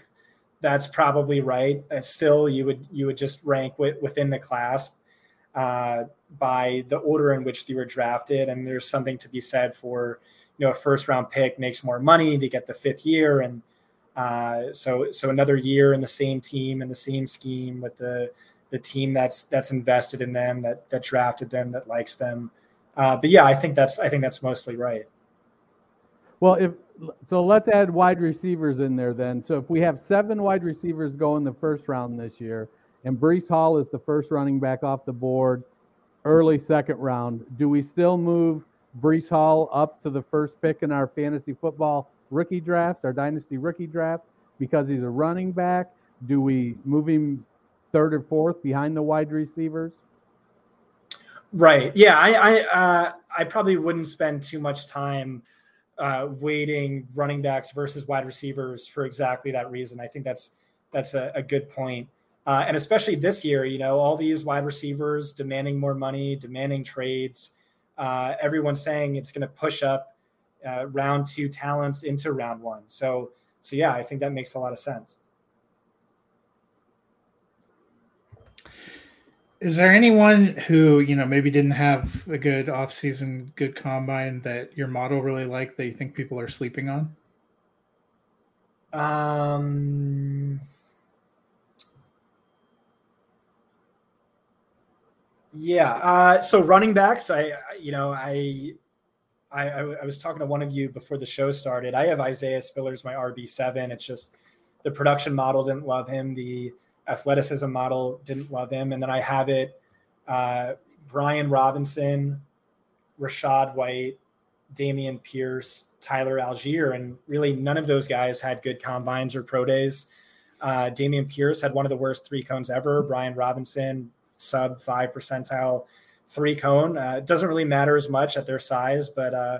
that's probably right And still you would you would just rank within the class uh, by the order in which they were drafted. And there's something to be said for, you know, a first round pick makes more money. They get the fifth year. And uh, so, so another year in the same team and the same scheme with the, the team that's, that's invested in them, that, that drafted them, that likes them. Uh, but yeah, I think that's, I think that's mostly right. Well, if, so let's add wide receivers in there then. So if we have seven wide receivers go in the first round this year, and Breece Hall is the first running back off the board, early second round. Do we still move Breece Hall up to the first pick in our fantasy football rookie drafts, our dynasty rookie drafts? because he's a running back? Do we move him third or fourth behind the wide receivers? Right. Yeah. I I uh, I probably wouldn't spend too much time uh, weighting running backs versus wide receivers for exactly that reason. I think that's that's a, a good point. Uh, and especially this year, you know, all these wide receivers demanding more money, demanding trades. Uh, saying it's going to push up uh, round two talents into round one. So, so yeah, I think that makes a lot of sense. Is there anyone who you know maybe didn't have a good offseason, good combine that your model really liked that you think people are sleeping on? Um, yeah. Uh, so running backs, I you know I, I I was talking to one of you before the show started. I have Isaiah Spiller's my RB seven. It's just the production model didn't love him. The athleticism model didn't love him. And then I have it uh, Brian Robinson, Rachaad White, Dameon Pierce, Tyler Allgeier. And really, none of those guys had good combines or pro days. Uh, Dameon Pierce had one of the worst three cones ever. Brian Robinson, sub five percentile three cone. Uh, it doesn't really matter as much at their size, but uh,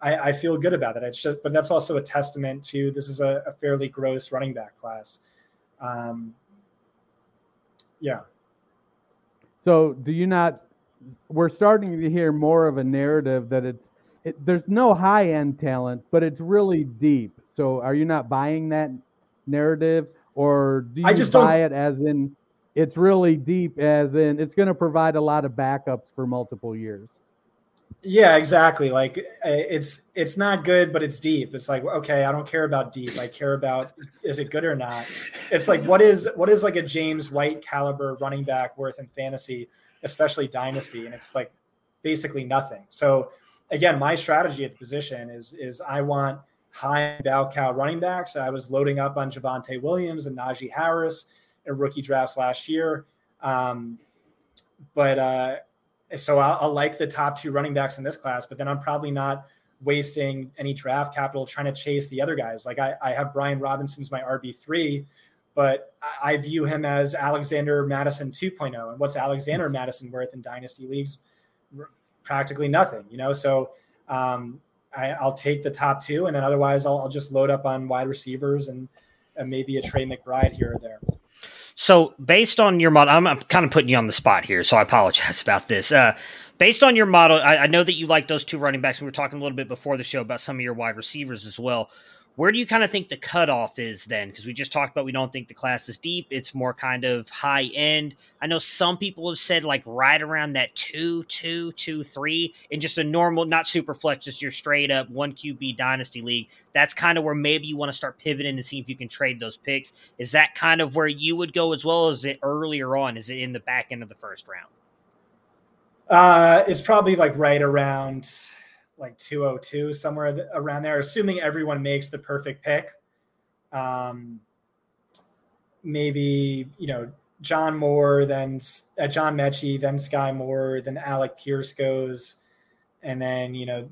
I, I, feel good about it. It's just, but that's also a testament to this is a, a fairly gross running back class. Um, yeah. So do you not? We're starting to hear more of a narrative that it's it, there's no high end talent, but it's really deep. So are you not buying that narrative, or do you I just buy don't... it as in it's really deep, as in it's going to provide a lot of backups for multiple years? Yeah, exactly. Like it's it's not good, but it's deep. It's like okay, I don't care about deep. I care about is it good or not. It's like what is what is like a James White caliber running back worth in fantasy, especially dynasty, and it's like basically nothing. So again, my strategy at the position is is I want high bell cow running backs. I was loading up on Javonte Williams and Najee Harris in rookie drafts last year. Um, but uh, so I'll, I'll, like the top two running backs in this class, but then I'm probably not wasting any draft capital trying to chase the other guys. Like I, I have Brian Robinson's my RB three, but I view him as Alexander Mattison 2.0. And what's Alexander Mattison worth in dynasty leagues? Practically nothing, you know. So um, I, will take the top two, and then otherwise I'll, I'll just load up on wide receivers and, and maybe a Trey McBride here or there. So, based on your model, I'm, kind of putting you on the spot here, so I apologize about this. Uh, based on your model, I, I, know that you like those two running backs. We were talking a little bit before the show about some of your wide receivers as well. Where do you kind of think the cutoff is then? Because we just talked about we don't think the class is deep. It's more kind of high end. I know some people have said like right around that two, two, two, three, and just a normal, not super flex, just your straight up one QB dynasty league. That's kind of where maybe you want to start pivoting and see if you can trade those picks. Is that kind of where you would go as well? as it earlier on? Is it in the back end of the first round? Uh, it's probably like right around like 202 somewhere around there assuming everyone makes the perfect pick. Um maybe you know john moore then uh, john metchie then skyy moore then alec pierce goes and then you know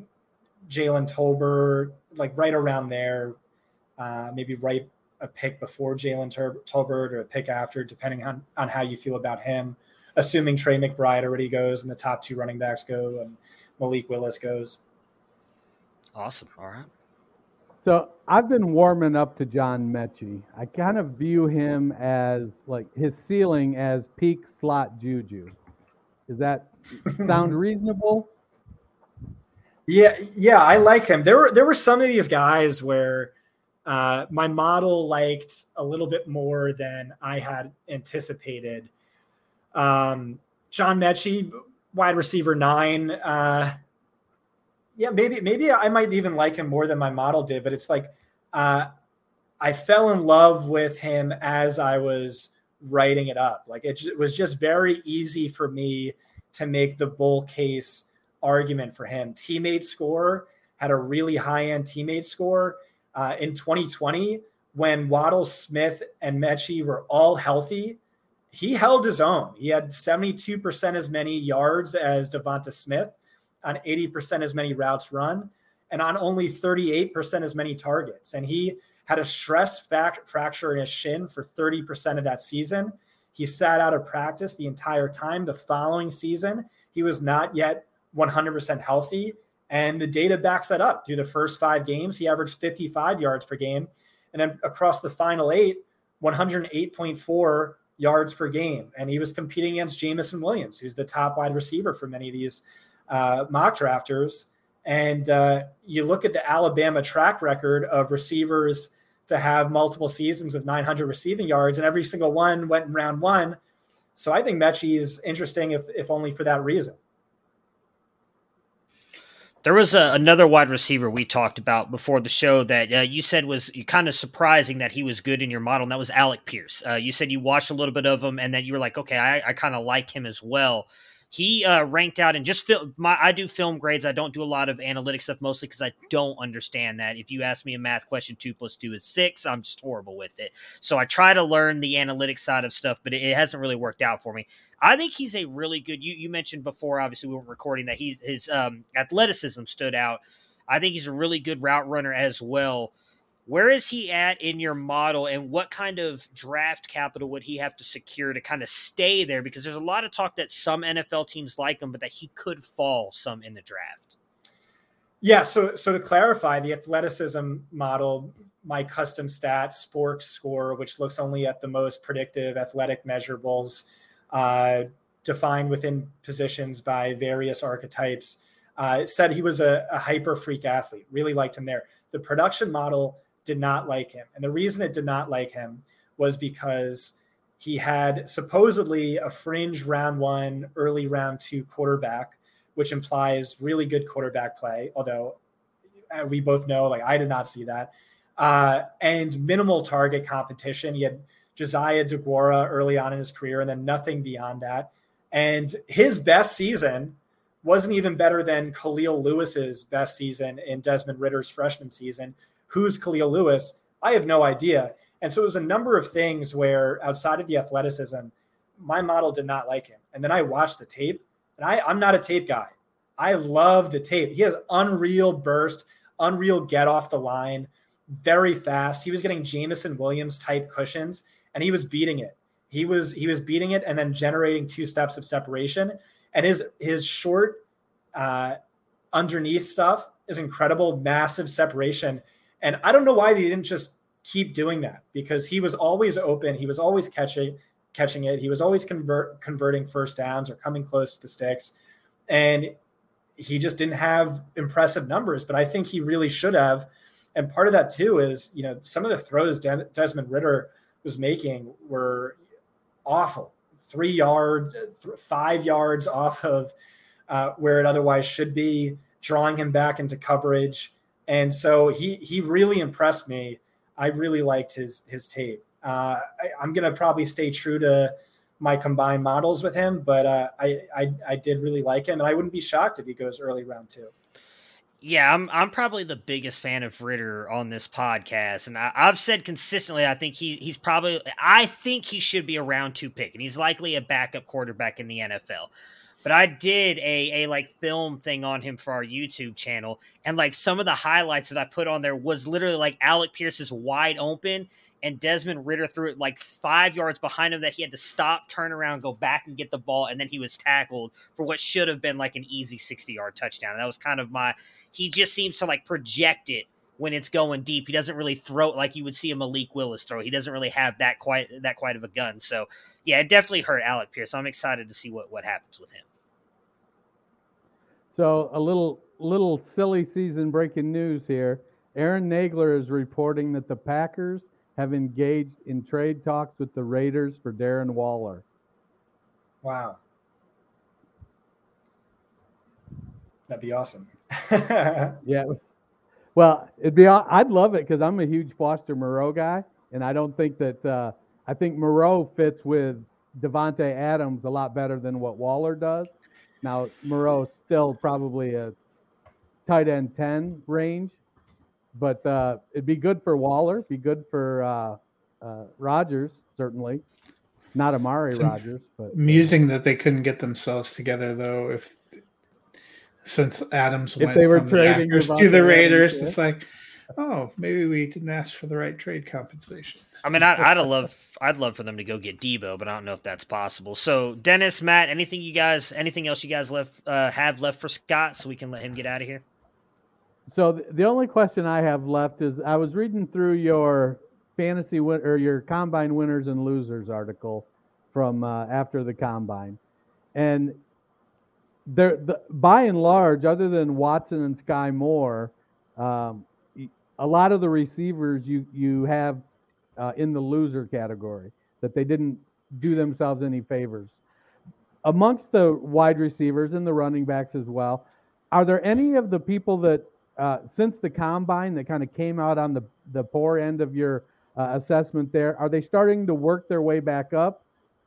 jalen tolbert like right around there uh maybe right a pick before jalen Tur- tolbert or a pick after depending on on how you feel about him. Assuming trey mcbride already goes and the top two running backs go and malik willis goes Awesome. All right. So I've been warming up to John Metchie. I kind of view him as like his ceiling as peak slot juju. Does that sound reasonable? Yeah, yeah, I like him. There were there were some of these guys where uh, my model liked a little bit more than I had anticipated. Um, John Metchie, wide receiver nine. Uh, yeah, maybe maybe I might even like him more than my model did, but it's like uh, I fell in love with him as I was writing it up. Like it, it was just very easy for me to make the bull case argument for him. Teammate score had a really high end teammate score uh, in 2020 when Waddle, Smith, and Metchie were all healthy. He held his own. He had 72% as many yards as Devonta Smith on 80% as many routes run and on only 38% as many targets. And he had a stress fact- fracture in his shin for 30% of that season. He sat out of practice the entire time. The following season, he was not yet 100% healthy. And the data backs that up. Through the first five games, he averaged 55 yards per game. And then across the final eight, 108.4 yards per game. And he was competing against Jameson Williams, who's the top wide receiver for many of these uh, mock drafters. And uh, you look at the Alabama track record of receivers to have multiple seasons with 900 receiving yards, and every single one went in round one. So I think Metchie is interesting, if, if only for that reason. There was a, another wide receiver we talked about before the show that uh, you said was kind of surprising that he was good in your model, and that was Alec Pierce. Uh, you said you watched a little bit of him, and then you were like, okay, I, I kind of like him as well he uh, ranked out and just film my I do film grades. I don't do a lot of analytic stuff mostly because I don't understand that. If you ask me a math question, two plus two is six. I'm just horrible with it. So I try to learn the analytic side of stuff, but it, it hasn't really worked out for me. I think he's a really good. You you mentioned before, obviously we weren't recording that he's his um, athleticism stood out. I think he's a really good route runner as well. Where is he at in your model, and what kind of draft capital would he have to secure to kind of stay there? Because there's a lot of talk that some NFL teams like him, but that he could fall some in the draft. Yeah. So, so to clarify, the athleticism model, my custom stats, sports score, which looks only at the most predictive athletic measurables, uh, defined within positions by various archetypes, uh, said he was a, a hyper freak athlete. Really liked him there. The production model did not like him. And the reason it did not like him was because he had supposedly a fringe round one, early round two quarterback, which implies really good quarterback play. Although uh, we both know, like, I did not see that. Uh, and minimal target competition. He had Josiah Deguara early on in his career, and then nothing beyond that. And his best season wasn't even better than Kahlil Lewis's best season in Desmond Ridder's freshman season, who's Kahlil Lewis? I have no idea. And so it was a number of things where outside of the athleticism, my model did not like him. And then I watched the tape, and I, I'm not a tape guy. I love the tape. He has unreal burst, unreal get off the line, very fast. He was getting Jameson Williams type cushions, and he was beating it. He was he was beating it and then generating two steps of separation. And his his short uh, underneath stuff is incredible, massive separation. And I don't know why they didn't just keep doing that because he was always open. He was always catching catching it. He was always convert converting first downs or coming close to the sticks. And he just didn't have impressive numbers, but I think he really should have. And part of that too is, you know, some of the throws Desmond Ridder was making were awful. Three yards, five yards off of uh, where it otherwise should be, drawing him back into coverage. And so he he really impressed me. I really liked his his tape. Uh, I, am gonna probably stay true to my combined models with him, but uh, I, I I did really like him, and I wouldn't be shocked if he goes early round two. Yeah, I'm I'm probably the biggest fan of Ridder on this podcast, and I, have said consistently I think he he's probably I think he should be a round two pick, and he's likely a backup quarterback in the NFL. But I did a a like film thing on him for our YouTube channel, and like some of the highlights that I put on there was literally like Alec Pierce is wide open, and Desmond Ridder threw it like five yards behind him that he had to stop, turn around, go back and get the ball, and then he was tackled for what should have been like an easy 60 yard touchdown. And that was kind of my he just seems to like project it when it's going deep. He doesn't really throw it like you would see a Malik Willis throw. He doesn't really have that quite that quite of a gun. So yeah, it definitely hurt Alec Pierce. I'm excited to see what what happens with him. So a little little silly season breaking news here. Aaron Nagler is reporting that the Packers have engaged in trade talks with the Raiders for Darren Waller. Wow. That'd be awesome. yeah. Well, it'd be. I'd love it because I'm a huge Foster Moreau guy, and I don't think that. Uh, I think Moreau fits with Davante Adams a lot better than what Waller does. Now Moreau still probably a tight end ten range, but uh, it'd be good for Waller, be good for uh, uh, Rodgers certainly. Not Amari it's Rodgers, but amusing that they couldn't get themselves together though. If since Adams if went they were from trading the to the Raiders, it's like, oh, maybe we didn't ask for the right trade compensation. I mean, I, would love, I'd love for them to go get Debo, but I don't know if that's possible. So, Dennis, Matt, anything you guys, anything else you guys left uh, have left for Scott, so we can let him get out of here. So the only question I have left is I was reading through your fantasy win- or your combine winners and losers article from uh, after the combine, and there, the, by and large, other than Watson and Skyy Moore, um, a lot of the receivers you you have uh, in the loser category that they didn't do themselves any favors. Amongst the wide receivers and the running backs as well, are there any of the people that uh, since the combine that kind of came out on the the poor end of your uh, assessment there, are they starting to work their way back up?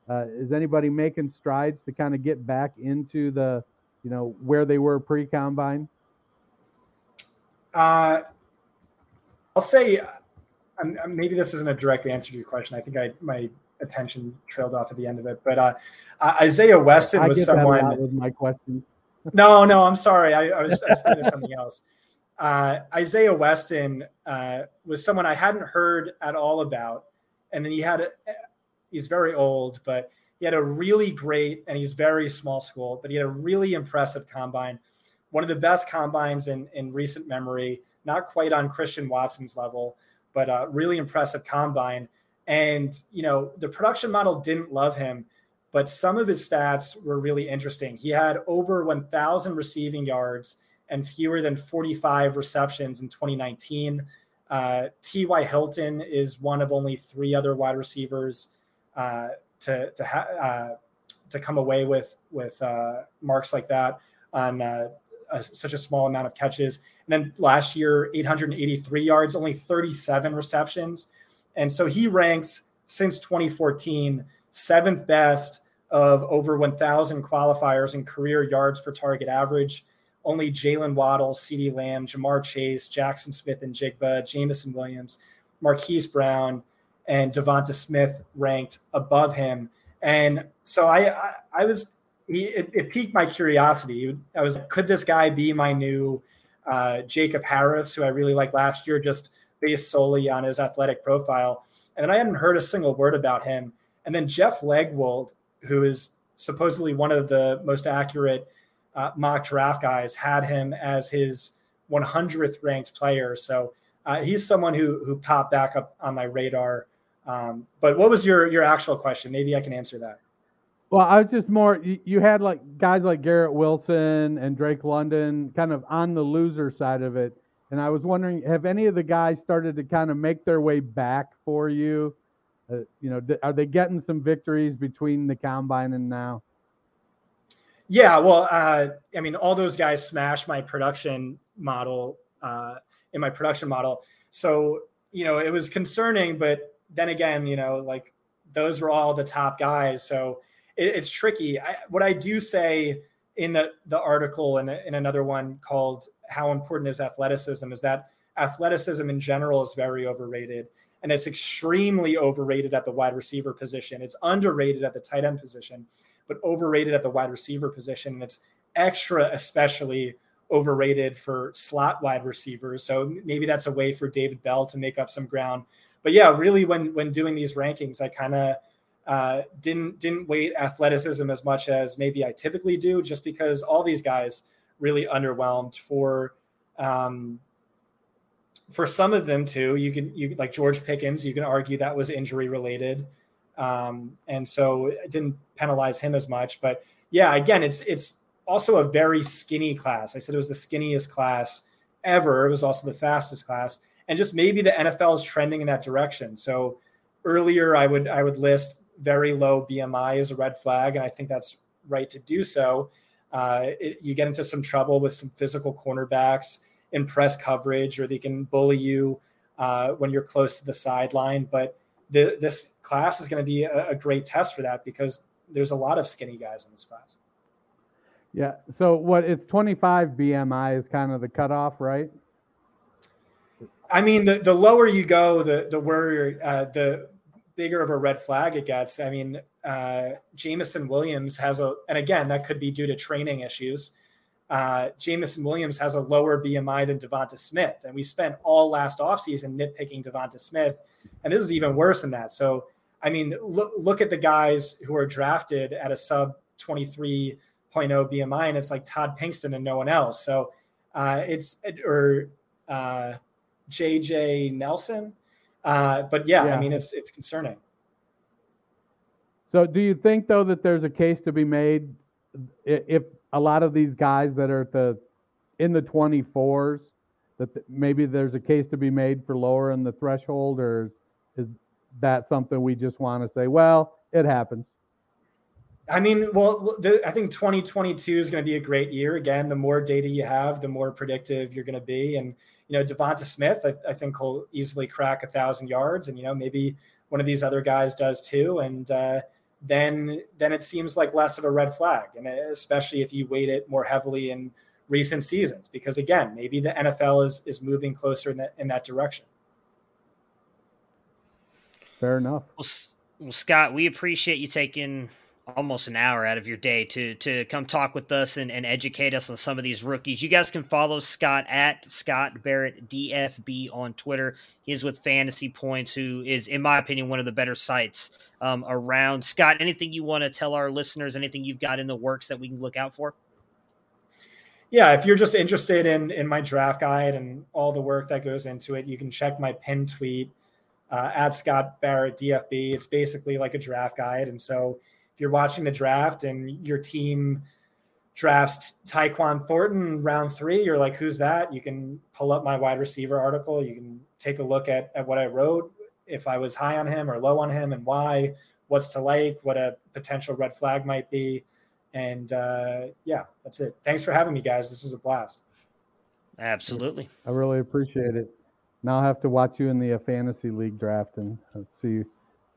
Uh, is anybody making strides to kind of get back into the, you know, where they were pre-combine? Uh, I'll say, um, maybe this isn't a direct answer to your question. I think I my attention trailed off at the end of it, but uh, uh Isaiah Weston I was someone. with my question. no, no, I'm sorry. I, I was, I was thinking of something else. Uh, Isaiah Weston uh, was someone I hadn't heard at all about, and then he had a, he's very old, but he had a really great and he's very small school, but he had a really impressive combine, one of the best combines in in recent memory. Not quite on Christian Watson's level, but a really impressive combine. And you know the production model didn't love him, but some of his stats were really interesting. He had over 1,000 receiving yards and fewer than 45 receptions in 2019. Uh, T.Y. Hilton is one of only three other wide receivers uh, to to ha- uh, to come away with with uh, marks like that on uh, such a small amount of catches. And then last year, 883 yards, only 37 receptions, and so he ranks since 2014 seventh best of over 1,000 qualifiers in career yards per target average only Jaylen Waddle, CeeDee Lamb, Ja'Marr Chase, Jaxon Smith-Njigba, Jameson Williams, Marquise Brown, and Devonta Smith ranked above him. And so I, I, I was, it, it, piqued my curiosity. I was, could this guy be my new uh, Jacob Harris, who I really liked last year, just based solely on his athletic profile? And then I hadn't heard a single word about him. And then Jeff Legwold, who is supposedly one of the most accurate uh, mock draft guys had him as his 100th ranked player. So uh, he's someone who who popped back up on my radar. Um, but what was your your actual question? Maybe I can answer that. Well, I was just more. You, you, had like guys like Garrett Wilson and Drake London, kind of on the loser side of it. And I was wondering, have any of the guys started to kind of make their way back for you? Uh, you know, are they getting some victories between the combine and now? Yeah, well, uh, I mean, all those guys smashed my production model uh, in my production model. So, you know, it was concerning, but then again, you know, like those were all the top guys. So it, it's tricky. I, what I do say in the, the article and in, another one called How Important is Athleticism is that athleticism in general is very overrated and it's extremely overrated at the wide receiver position. It's underrated at the tight end position but overrated at the wide receiver position. And it's extra, especially overrated for slot wide receivers. So maybe that's a way for David Bell to make up some ground. But yeah, really, when when doing these rankings, I kind of uh, didn't didn't weight athleticism as much as maybe I typically do, just because all these guys really underwhelmed for. Um, for some of them too, you can you like George Pickens. You can argue that was injury related. Um, and so it didn't penalize him as much. But yeah, again, it's it's also a very skinny class. I said it was the skinniest class ever. It was also the fastest class, and just maybe the NFL is trending in that direction. So earlier, I would I would list very low BMI is a red flag, and I think that's right to do so. Uh, it, you get into some trouble with some physical cornerbacks in press coverage, or they can bully you uh, when you're close to the sideline. But the, this class is going to be a, a great test for that because there's a lot of skinny guys in this class. Yeah. So what it's 25 BMI is kind of the cutoff, right? I mean, the, the lower you go, the the worrier, uh, the bigger of a red flag it gets. I mean, uh, Jameson Williams has a, and again, that could be due to training issues. uh, Jameson Williams has a lower BMI than Devonta Smith. And we spent all last offseason nitpicking Devonta Smith. And this is even worse than that. So, I mean, look, look at the guys who are drafted at a sub 23.0 BMI, and it's like Todd Pinkston and no one else. So uh, it's, or uh, JJ Nelson. Uh, but yeah, yeah, I mean, it's, it's concerning. So, do you think though that there's a case to be made if a lot of these guys that are at the in the 24s that maybe there's a case to be made for lowering the threshold, or is that something we just want to say? Well, it happens. I mean, well, the, I think 2022 is going to be a great year. Again, the more data you have, the more predictive you're going to be. And you know, Devonta Smith, I, I think he'll easily crack a thousand yards, and you know, maybe one of these other guys does too. And uh, then then it seems like less of a red flag, and especially if you weight it more heavily in recent seasons, because again, maybe the NFL is is moving closer in that in that direction. Fair enough. Well, well Scott, we appreciate you taking almost an hour out of your day to to come talk with us and, and educate us on some of these rookies. You guys can follow Scott at Scott Barrett DFB on Twitter. He is with Fantasy Points, who is, in my opinion, one of the better sites um, around. Scott, anything you want to tell our listeners? Anything you've got in the works that we can look out for? Yeah, if you're just interested in in my draft guide and all the work that goes into it, you can check my pin tweet uh, at Scott Barrett DFB. It's basically like a draft guide, and so if you're watching the draft and your team drafts Tyquan Thornton round three, you're like, who's that? You can pull up my wide receiver article. You can take a look at, at what I wrote, if I was high on him or low on him and why, what's to like, what a potential red flag might be. And uh, yeah, that's it. Thanks for having me, guys. This is a blast. Absolutely. I really appreciate it. Now I have to watch you in the uh, fantasy league draft and uh, see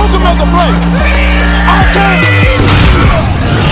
Who can make a play? I can.